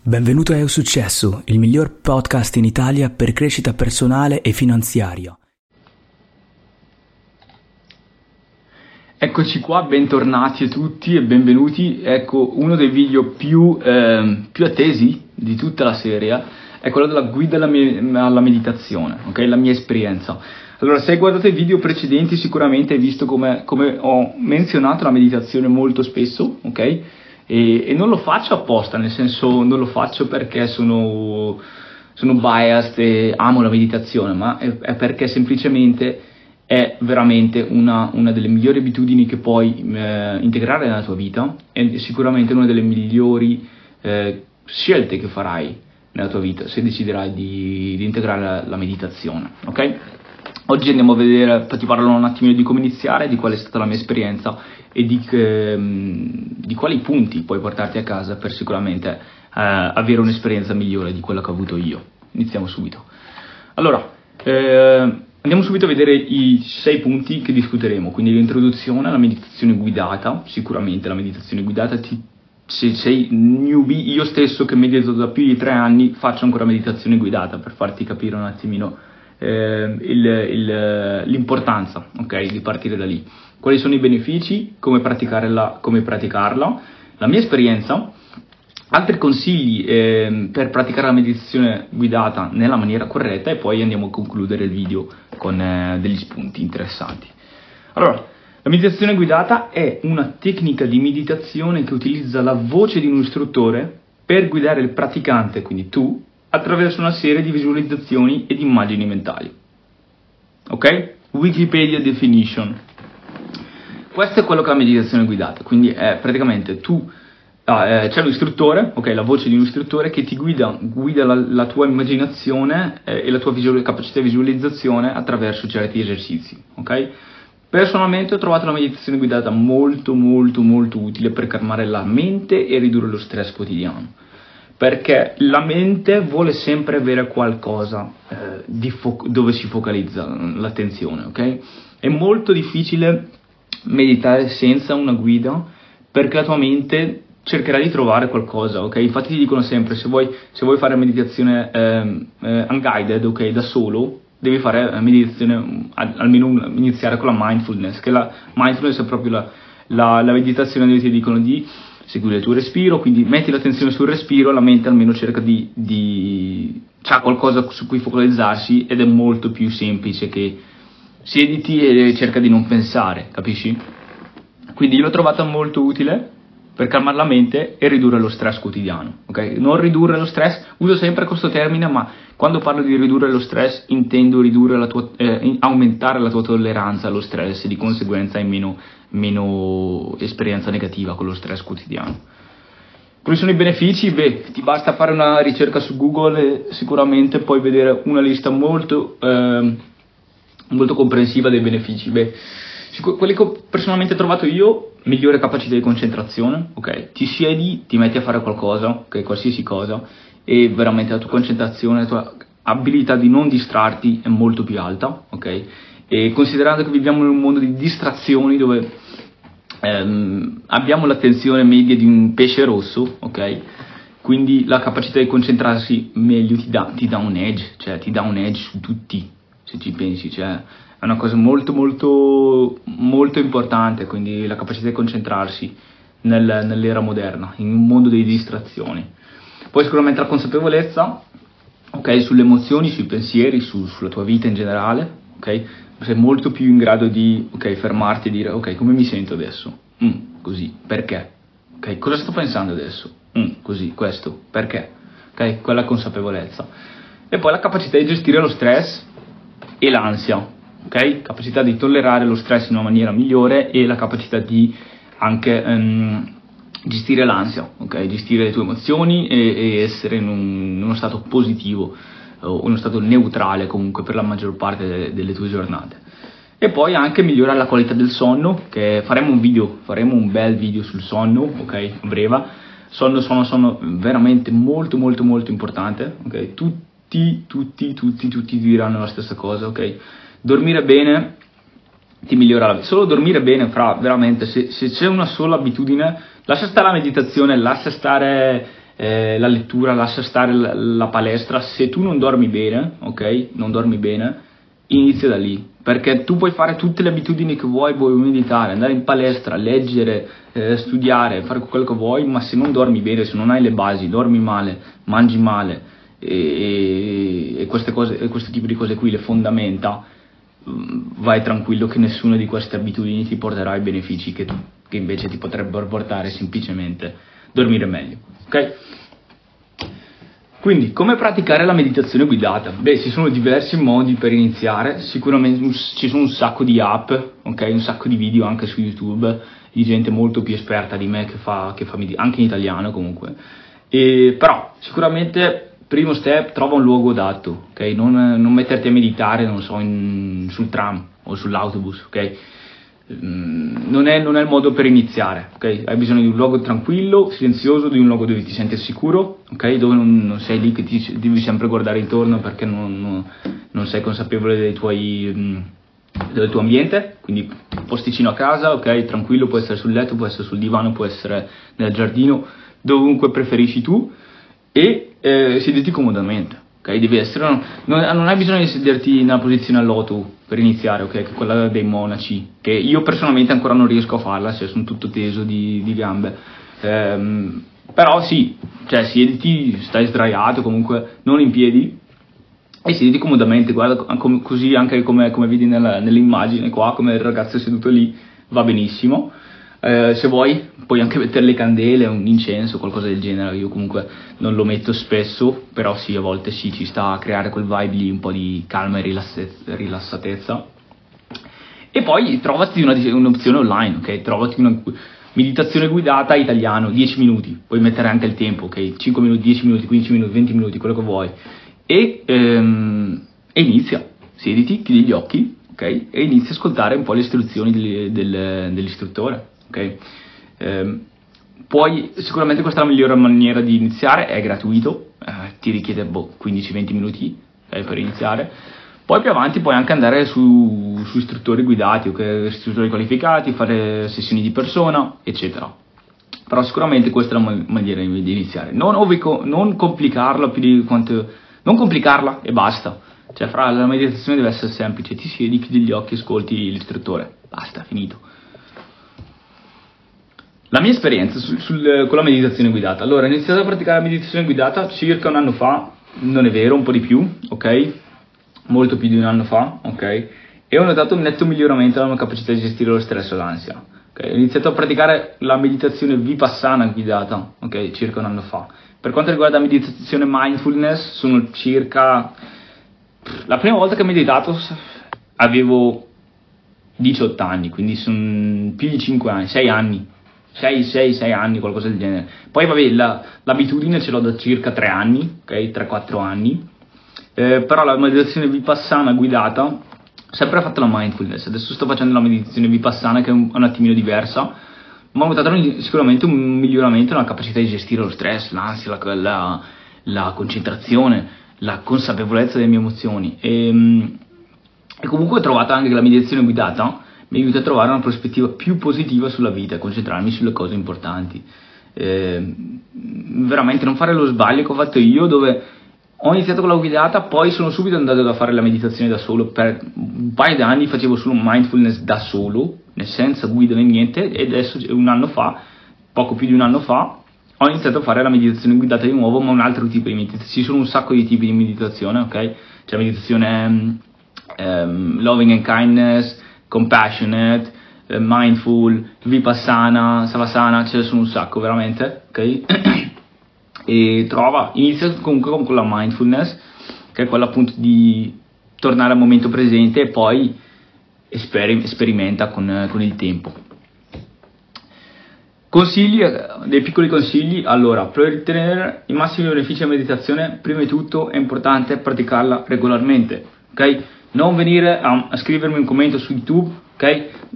Benvenuto a Eu Successo, il miglior podcast in Italia per crescita personale e finanziaria. Eccoci qua, bentornati a tutti e benvenuti. Ecco, uno dei video più, eh, più attesi di tutta la serie è quello della guida alla, me- alla meditazione, ok? La mia esperienza. Allora, se hai guardato i video precedenti sicuramente hai visto come, come ho menzionato la meditazione molto spesso, ok? E, e, non lo faccio apposta, nel senso non lo faccio perché sono, sono biased e amo la meditazione, ma è, è perché semplicemente è veramente una, una, delle migliori abitudini che puoi eh, integrare nella tua vita e sicuramente una delle migliori eh, scelte che farai nella tua vita se deciderai di, di integrare la, la, meditazione. Ok? Oggi andiamo a vedere, ti parlo un attimino di come iniziare, di qual è stata la mia esperienza e di, eh, di quali punti puoi portarti a casa per sicuramente eh, avere un'esperienza migliore di quella che ho avuto io. Iniziamo subito. Allora, eh, Andiamo subito a vedere i sei punti che discuteremo, quindi l'introduzione alla meditazione guidata, sicuramente la meditazione guidata ti, se sei newbie, io stesso che medito da più di tre anni faccio ancora meditazione guidata per farti capire un attimino eh, il, il, l'importanza okay, di partire da lì. Quali sono i benefici, come, come praticarla, la mia esperienza altri consigli eh, per praticare la meditazione guidata nella maniera corretta e poi andiamo a concludere il video con eh, degli spunti interessanti. Allora, la meditazione guidata è una tecnica di meditazione che utilizza la voce di un istruttore per guidare il praticante, quindi tu, attraverso una serie di visualizzazioni ed immagini mentali. Ok? Wikipedia definition. Questo è quello che è la meditazione guidata, quindi è praticamente tu Ah, eh, c'è l'istruttore, ok, la voce di un istruttore che ti guida, guida la, la tua immaginazione eh, e la tua visual, capacità di visualizzazione attraverso certi esercizi, ok? Personalmente ho trovato la meditazione guidata molto molto molto utile per calmare la mente e ridurre lo stress quotidiano, perché la mente vuole sempre avere qualcosa eh, fo- dove si focalizza l'attenzione, ok? È molto difficile meditare senza una guida perché la tua mente cercherai di trovare qualcosa, ok? Infatti ti dicono sempre, se vuoi, se vuoi fare meditazione eh, eh, unguided, ok, da solo, devi fare meditazione, almeno iniziare con la mindfulness, che la mindfulness è proprio la, la, la meditazione dove ti dicono di seguire il tuo respiro, quindi metti l'attenzione sul respiro, la mente almeno cerca di, di c'ha qualcosa su cui focalizzarsi ed è molto più semplice che siediti e cerca di non pensare, capisci? Quindi l'ho trovata molto utile per calmare la mente e ridurre lo stress quotidiano. Okay? Non ridurre lo stress, uso sempre questo termine, ma quando parlo di ridurre lo stress intendo tua, eh, aumentare la tua tolleranza allo stress e di conseguenza hai meno, meno esperienza negativa con lo stress quotidiano. Quali sono i benefici? Beh, ti basta fare una ricerca su Google e sicuramente puoi vedere una lista molto, eh, molto comprensiva dei benefici. Beh, quelli che ho personalmente trovato io, migliore capacità di concentrazione, ok? Ti siedi, ti metti a fare qualcosa, ok? Qualsiasi cosa, e veramente la tua concentrazione, la tua abilità di non distrarti è molto più alta, ok? E considerando che viviamo in un mondo di distrazioni dove ehm, abbiamo l'attenzione media di un pesce rosso, ok? Quindi la capacità di concentrarsi meglio ti dà, ti dà un edge, cioè ti dà un edge su tutti, se ci pensi, cioè è una cosa molto molto molto importante, quindi la capacità di concentrarsi nel, nell'era moderna, in un mondo di distrazioni. Poi sicuramente la consapevolezza, ok, sulle emozioni, sui pensieri, su, sulla tua vita in generale, ok? Sei molto più in grado di, ok, fermarti e dire, ok, come mi sento adesso? Mm, così, perché? Ok, cosa sto pensando adesso? Mm, così, questo, perché? Ok, quella consapevolezza. E poi la capacità di gestire lo stress e l'ansia, ok? Capacità di tollerare lo stress in una maniera migliore e la capacità di anche um, gestire l'ansia, ok? Gestire le tue emozioni e, e essere in, un, in, uno stato positivo o uno stato neutrale comunque per la maggior parte de, delle tue giornate. E poi anche migliorare la qualità del sonno, che faremo un video, faremo un bel video sul sonno, ok? A breve. Sonno, sonno, sonno veramente molto molto molto importante, ok? Tutti, tutti, tutti, tutti ti diranno la stessa cosa, ok? dormire bene ti migliora la vita. Solo dormire bene, fra veramente, se, se, c'è una sola abitudine, lascia stare la meditazione, lascia stare eh, la lettura, lascia stare la, la, palestra, se tu non dormi bene, ok? Non dormi bene, inizia da lì, perché tu puoi fare tutte le abitudini che vuoi, vuoi meditare, andare in palestra, leggere, eh, studiare, fare quello che vuoi, ma se non dormi bene, se non hai le basi, dormi male, mangi male e, e, queste cose, e questo tipo di cose qui, le fondamenta, mm, vai tranquillo che nessuna di queste abitudini ti porterà ai benefici che, che invece ti potrebbero portare semplicemente dormire meglio. Ok? Quindi, come praticare la meditazione guidata? Beh, ci sono diversi modi per iniziare, sicuramente ci sono un sacco di app, ok? Un sacco di video anche su YouTube di gente molto più esperta di me che fa, che fa anche in italiano comunque. E, però, sicuramente, primo step, trova un luogo adatto, ok? Non, non metterti a meditare, non so, in, sul tram o sull'autobus, ok? Mm, non è, non è, il modo per iniziare, ok? Hai bisogno di un luogo tranquillo, silenzioso, di un luogo dove ti senti sicuro, ok? Dove non, non sei lì che ti devi sempre guardare intorno perché non, non sei consapevole tuoi, mm, del tuo ambiente, quindi posticino a casa, ok? Tranquillo, può essere sul letto, può essere sul divano, può essere nel giardino, dovunque preferisci tu e eh, sediti comodamente, ok? Devi essere, non, non hai bisogno di sederti nella posizione all'oto per iniziare, ok? Che quella dei monaci, che io personalmente ancora non riesco a farla, cioè sono tutto teso di, di gambe. Ehm, però sì, cioè siediti, stai sdraiato comunque, non in piedi, e siediti comodamente, guarda così anche come, come vedi nella, nell'immagine qua, come il ragazzo seduto lì, va benissimo. Eh, se vuoi puoi anche mettere le candele, un incenso, qualcosa del genere, io comunque non lo metto spesso, però sì, a volte sì, ci sta a creare quel vibe lì, un po' di calma e rilassatezza. E poi trovati una, un'opzione online, ok? Trovati una meditazione guidata italiano, 10 minuti, puoi mettere anche il tempo, ok? 5 minuti, 10 minuti, 15 minuti, 20 minuti, quello che vuoi. E, ehm, e inizia, siediti, chiudi gli occhi, ok? E inizia a ascoltare un po' le istruzioni del, del, dell'istruttore ok? Eh, poi sicuramente questa è la migliore maniera di iniziare, è gratuito, eh, ti richiede boh, 15-20 minuti eh, per iniziare. Poi più avanti puoi anche andare su, su istruttori guidati, okay? istruttori qualificati, fare sessioni di persona, eccetera. Però sicuramente questa è la maniera di iniziare. Non, ovico, non complicarla più di quanto... Non complicarla e basta. Cioè, fra la meditazione deve essere semplice, ti siedi, chiudi gli occhi, ascolti l'istruttore. Basta, finito. La mia esperienza sul, sul, con la meditazione guidata. Allora, ho iniziato a praticare la meditazione guidata circa un anno fa, non è vero, un po' di più, ok? Molto più di un anno fa, ok? E ho notato un netto miglioramento nella mia capacità di gestire lo stress o l'ansia. Okay? Ho iniziato a praticare la meditazione vipassana guidata, ok? Circa un anno fa. Per quanto riguarda la meditazione mindfulness, sono circa... La prima volta che ho meditato avevo 18 anni, quindi sono più di 5 anni, 6 anni 6, 6, 6 anni, qualcosa del genere. Poi vabbè, la, l'abitudine ce l'ho da circa 3 anni, ok? 3-4 anni. Eh, però la meditazione vipassana guidata, ho sempre fatto la mindfulness, adesso sto facendo la meditazione vipassana che è un, un attimino diversa, ma ho notato sicuramente un miglioramento nella capacità di gestire lo stress, l'ansia, la, la, la concentrazione, la consapevolezza delle mie emozioni. E, ehm, e comunque ho trovato anche che la meditazione guidata mi aiuta a trovare una prospettiva più positiva sulla vita, a concentrarmi sulle cose importanti. Eh, veramente non fare lo sbaglio che ho fatto io dove ho iniziato con la guidata, poi sono subito andato a fare la meditazione da solo, per un paio di anni facevo solo mindfulness da solo, senza guida né niente, e adesso un anno fa, poco più di un anno fa, ho iniziato a fare la meditazione guidata di nuovo, ma un altro tipo di meditazione. Ci sono un sacco di tipi di meditazione, ok? C'è meditazione um, loving and kindness, compassionate, eh, mindful, vipassana, savasana, ce ne sono un sacco veramente, ok? e trova, inizia comunque con la mindfulness, che è quella appunto di tornare al momento presente e poi esper- sperimenta con, con il tempo. Consigli, dei piccoli consigli, allora, per ottenere i massimi benefici della meditazione, prima di tutto è importante praticarla regolarmente, ok? Non venire a, a scrivermi un commento su YouTube, ok?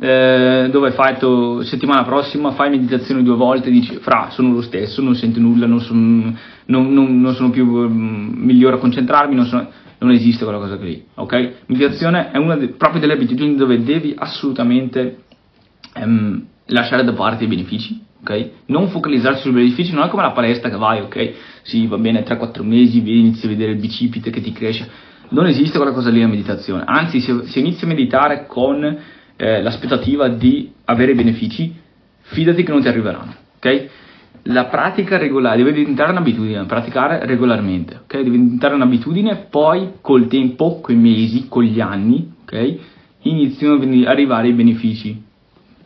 Eh, dove hai fatto settimana prossima, fai meditazione due volte e dici, fra, sono lo stesso, non sento nulla, non sono, non, non, non sono più um, migliore a concentrarmi, non, sono, esiste quella cosa lì, ok? Meditazione è una de, proprio delle abitudini dove devi assolutamente um, lasciare da parte i benefici, ok? Non focalizzarsi sui benefici, non è come la palestra che vai, ok? Sì, va bene, 3-4 mesi, inizi a vedere il bicipite che ti cresce. Non esiste quella cosa lì la meditazione, anzi se, se inizi a meditare con eh, l'aspettativa di avere benefici, fidati che non ti arriveranno, ok? La pratica regolare deve diventare un'abitudine, praticare regolarmente, ok? Deve diventare un'abitudine, poi col tempo, con i mesi, con gli anni, ok? Iniziano ad arrivare i benefici.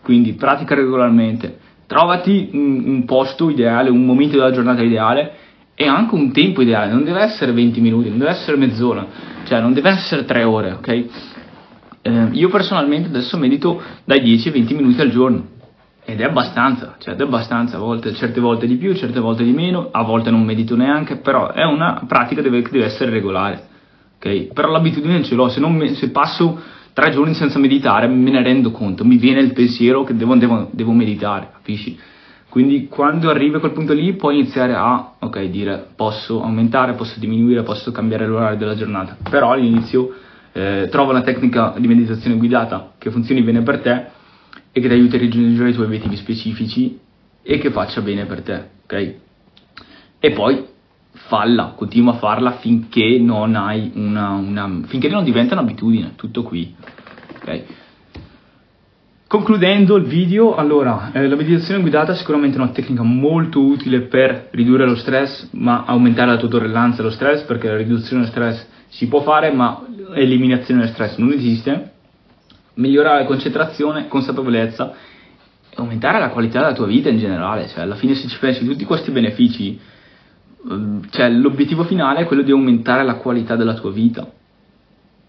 Quindi pratica regolarmente, trovati un, un posto ideale, un momento della giornata ideale e anche un tempo ideale, non deve essere 20 minuti, non deve essere mezz'ora, cioè non deve essere 3 ore, ok? Eh, io personalmente adesso medito dai 10 ai 20 minuti al giorno ed è abbastanza, cioè è abbastanza, a volte, certe volte di più, certe volte di meno, a volte non medito neanche, però è una pratica che deve, deve essere regolare, ok? Però l'abitudine ce l'ho, se, me, se passo tre giorni senza meditare me ne rendo conto, mi viene il pensiero che devo, devo, devo meditare, capisci? Quindi quando arrivi a quel punto lì puoi iniziare a, ok, dire posso aumentare, posso diminuire, posso cambiare l'orario della giornata, però all'inizio eh, trova una tecnica di meditazione guidata che funzioni bene per te e che ti aiuti a raggiungere i tuoi obiettivi specifici e che faccia bene per te, ok? E poi falla, continua a farla finché non hai una, una finché non diventa un'abitudine, tutto qui, ok? Concludendo il video, allora, eh, la meditazione guidata è sicuramente una tecnica molto utile per ridurre lo stress, ma aumentare la tua tolleranza allo stress, perché la riduzione dello stress si può fare, ma l'eliminazione del stress non esiste. Migliorare la concentrazione, consapevolezza e aumentare la qualità della tua vita in generale, cioè alla fine se ci pensi tutti questi benefici, ehm, cioè l'obiettivo finale è quello di aumentare la qualità della tua vita.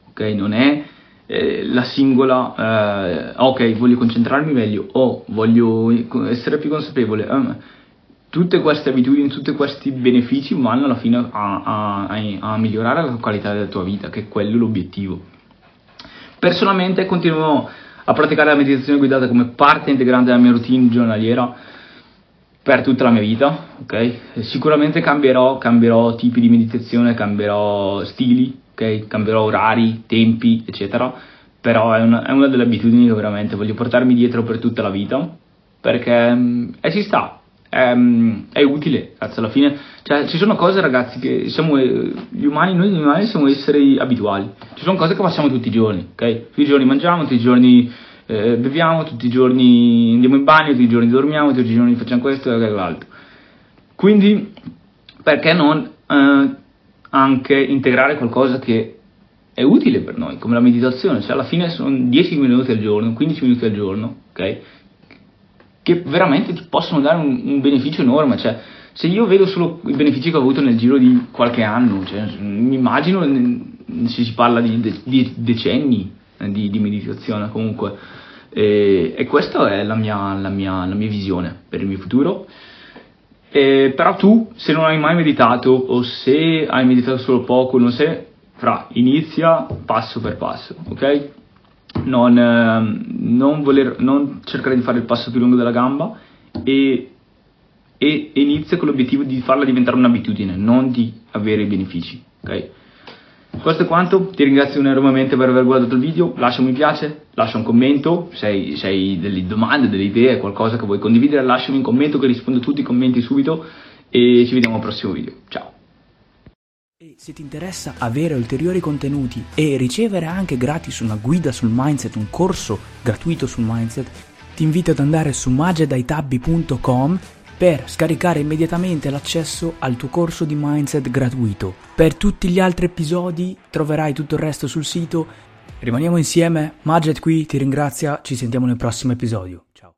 Ok? Non è eh, la singola, eh, ok, voglio concentrarmi meglio o voglio essere più consapevole. Um, tutte queste abitudini, tutti questi benefici vanno alla fine a, a, a, a, migliorare la qualità della tua vita, che è quello l'obiettivo. Personalmente continuo a praticare la meditazione guidata come parte integrante della mia routine giornaliera per tutta la mia vita, ok? Sicuramente cambierò, cambierò tipi di meditazione, cambierò stili, ok? Cambierò orari, tempi, eccetera, però è una, è una delle abitudini che veramente voglio portarmi dietro per tutta la vita, perché eh, ci sta, è, è utile, cazzo, alla fine, cioè, ci sono cose ragazzi che siamo, gli umani, noi gli umani siamo esseri abituali, ci sono cose che facciamo tutti i giorni, ok? Tutti i giorni mangiamo, tutti i giorni eh, beviamo, tutti i giorni andiamo in bagno, tutti i giorni dormiamo, tutti i giorni facciamo questo e quell'altro. Quindi, perché non... Eh, anche integrare qualcosa che è utile per noi, come la meditazione, cioè alla fine sono 10 minuti al giorno, 15 minuti al giorno, ok? Che veramente ti possono dare un, un beneficio enorme, cioè se io vedo solo i benefici che ho avuto nel giro di qualche anno, cioè, mi immagino se si parla di, di decenni eh, di, di, meditazione comunque. E, e questa è la mia, la, mia, la mia visione per il mio futuro. Eh, però tu, se non hai mai meditato o se hai meditato solo poco, non sei, fra, inizia passo per passo, ok? Non, eh, non, voler, non cercare di fare il passo più lungo della gamba e, e, inizia con l'obiettivo di farla diventare un'abitudine, non di avere benefici, ok? Questo è quanto, ti ringrazio enormemente per aver guardato il video, lascia un mi piace, lascia un commento, se hai, delle domande, delle idee, qualcosa che vuoi condividere, lasciami un commento che rispondo a tutti i commenti subito e ci vediamo al prossimo video. Ciao! E se ti interessa avere ulteriori contenuti e ricevere anche gratis una guida sul mindset, un corso gratuito sul mindset, ti invito ad andare su magedaitabbi.com per scaricare immediatamente l'accesso al tuo corso di mindset gratuito. Per tutti gli altri episodi troverai tutto il resto sul sito. Rimaniamo insieme, Maged qui ti ringrazia, ci sentiamo nel prossimo episodio. Ciao.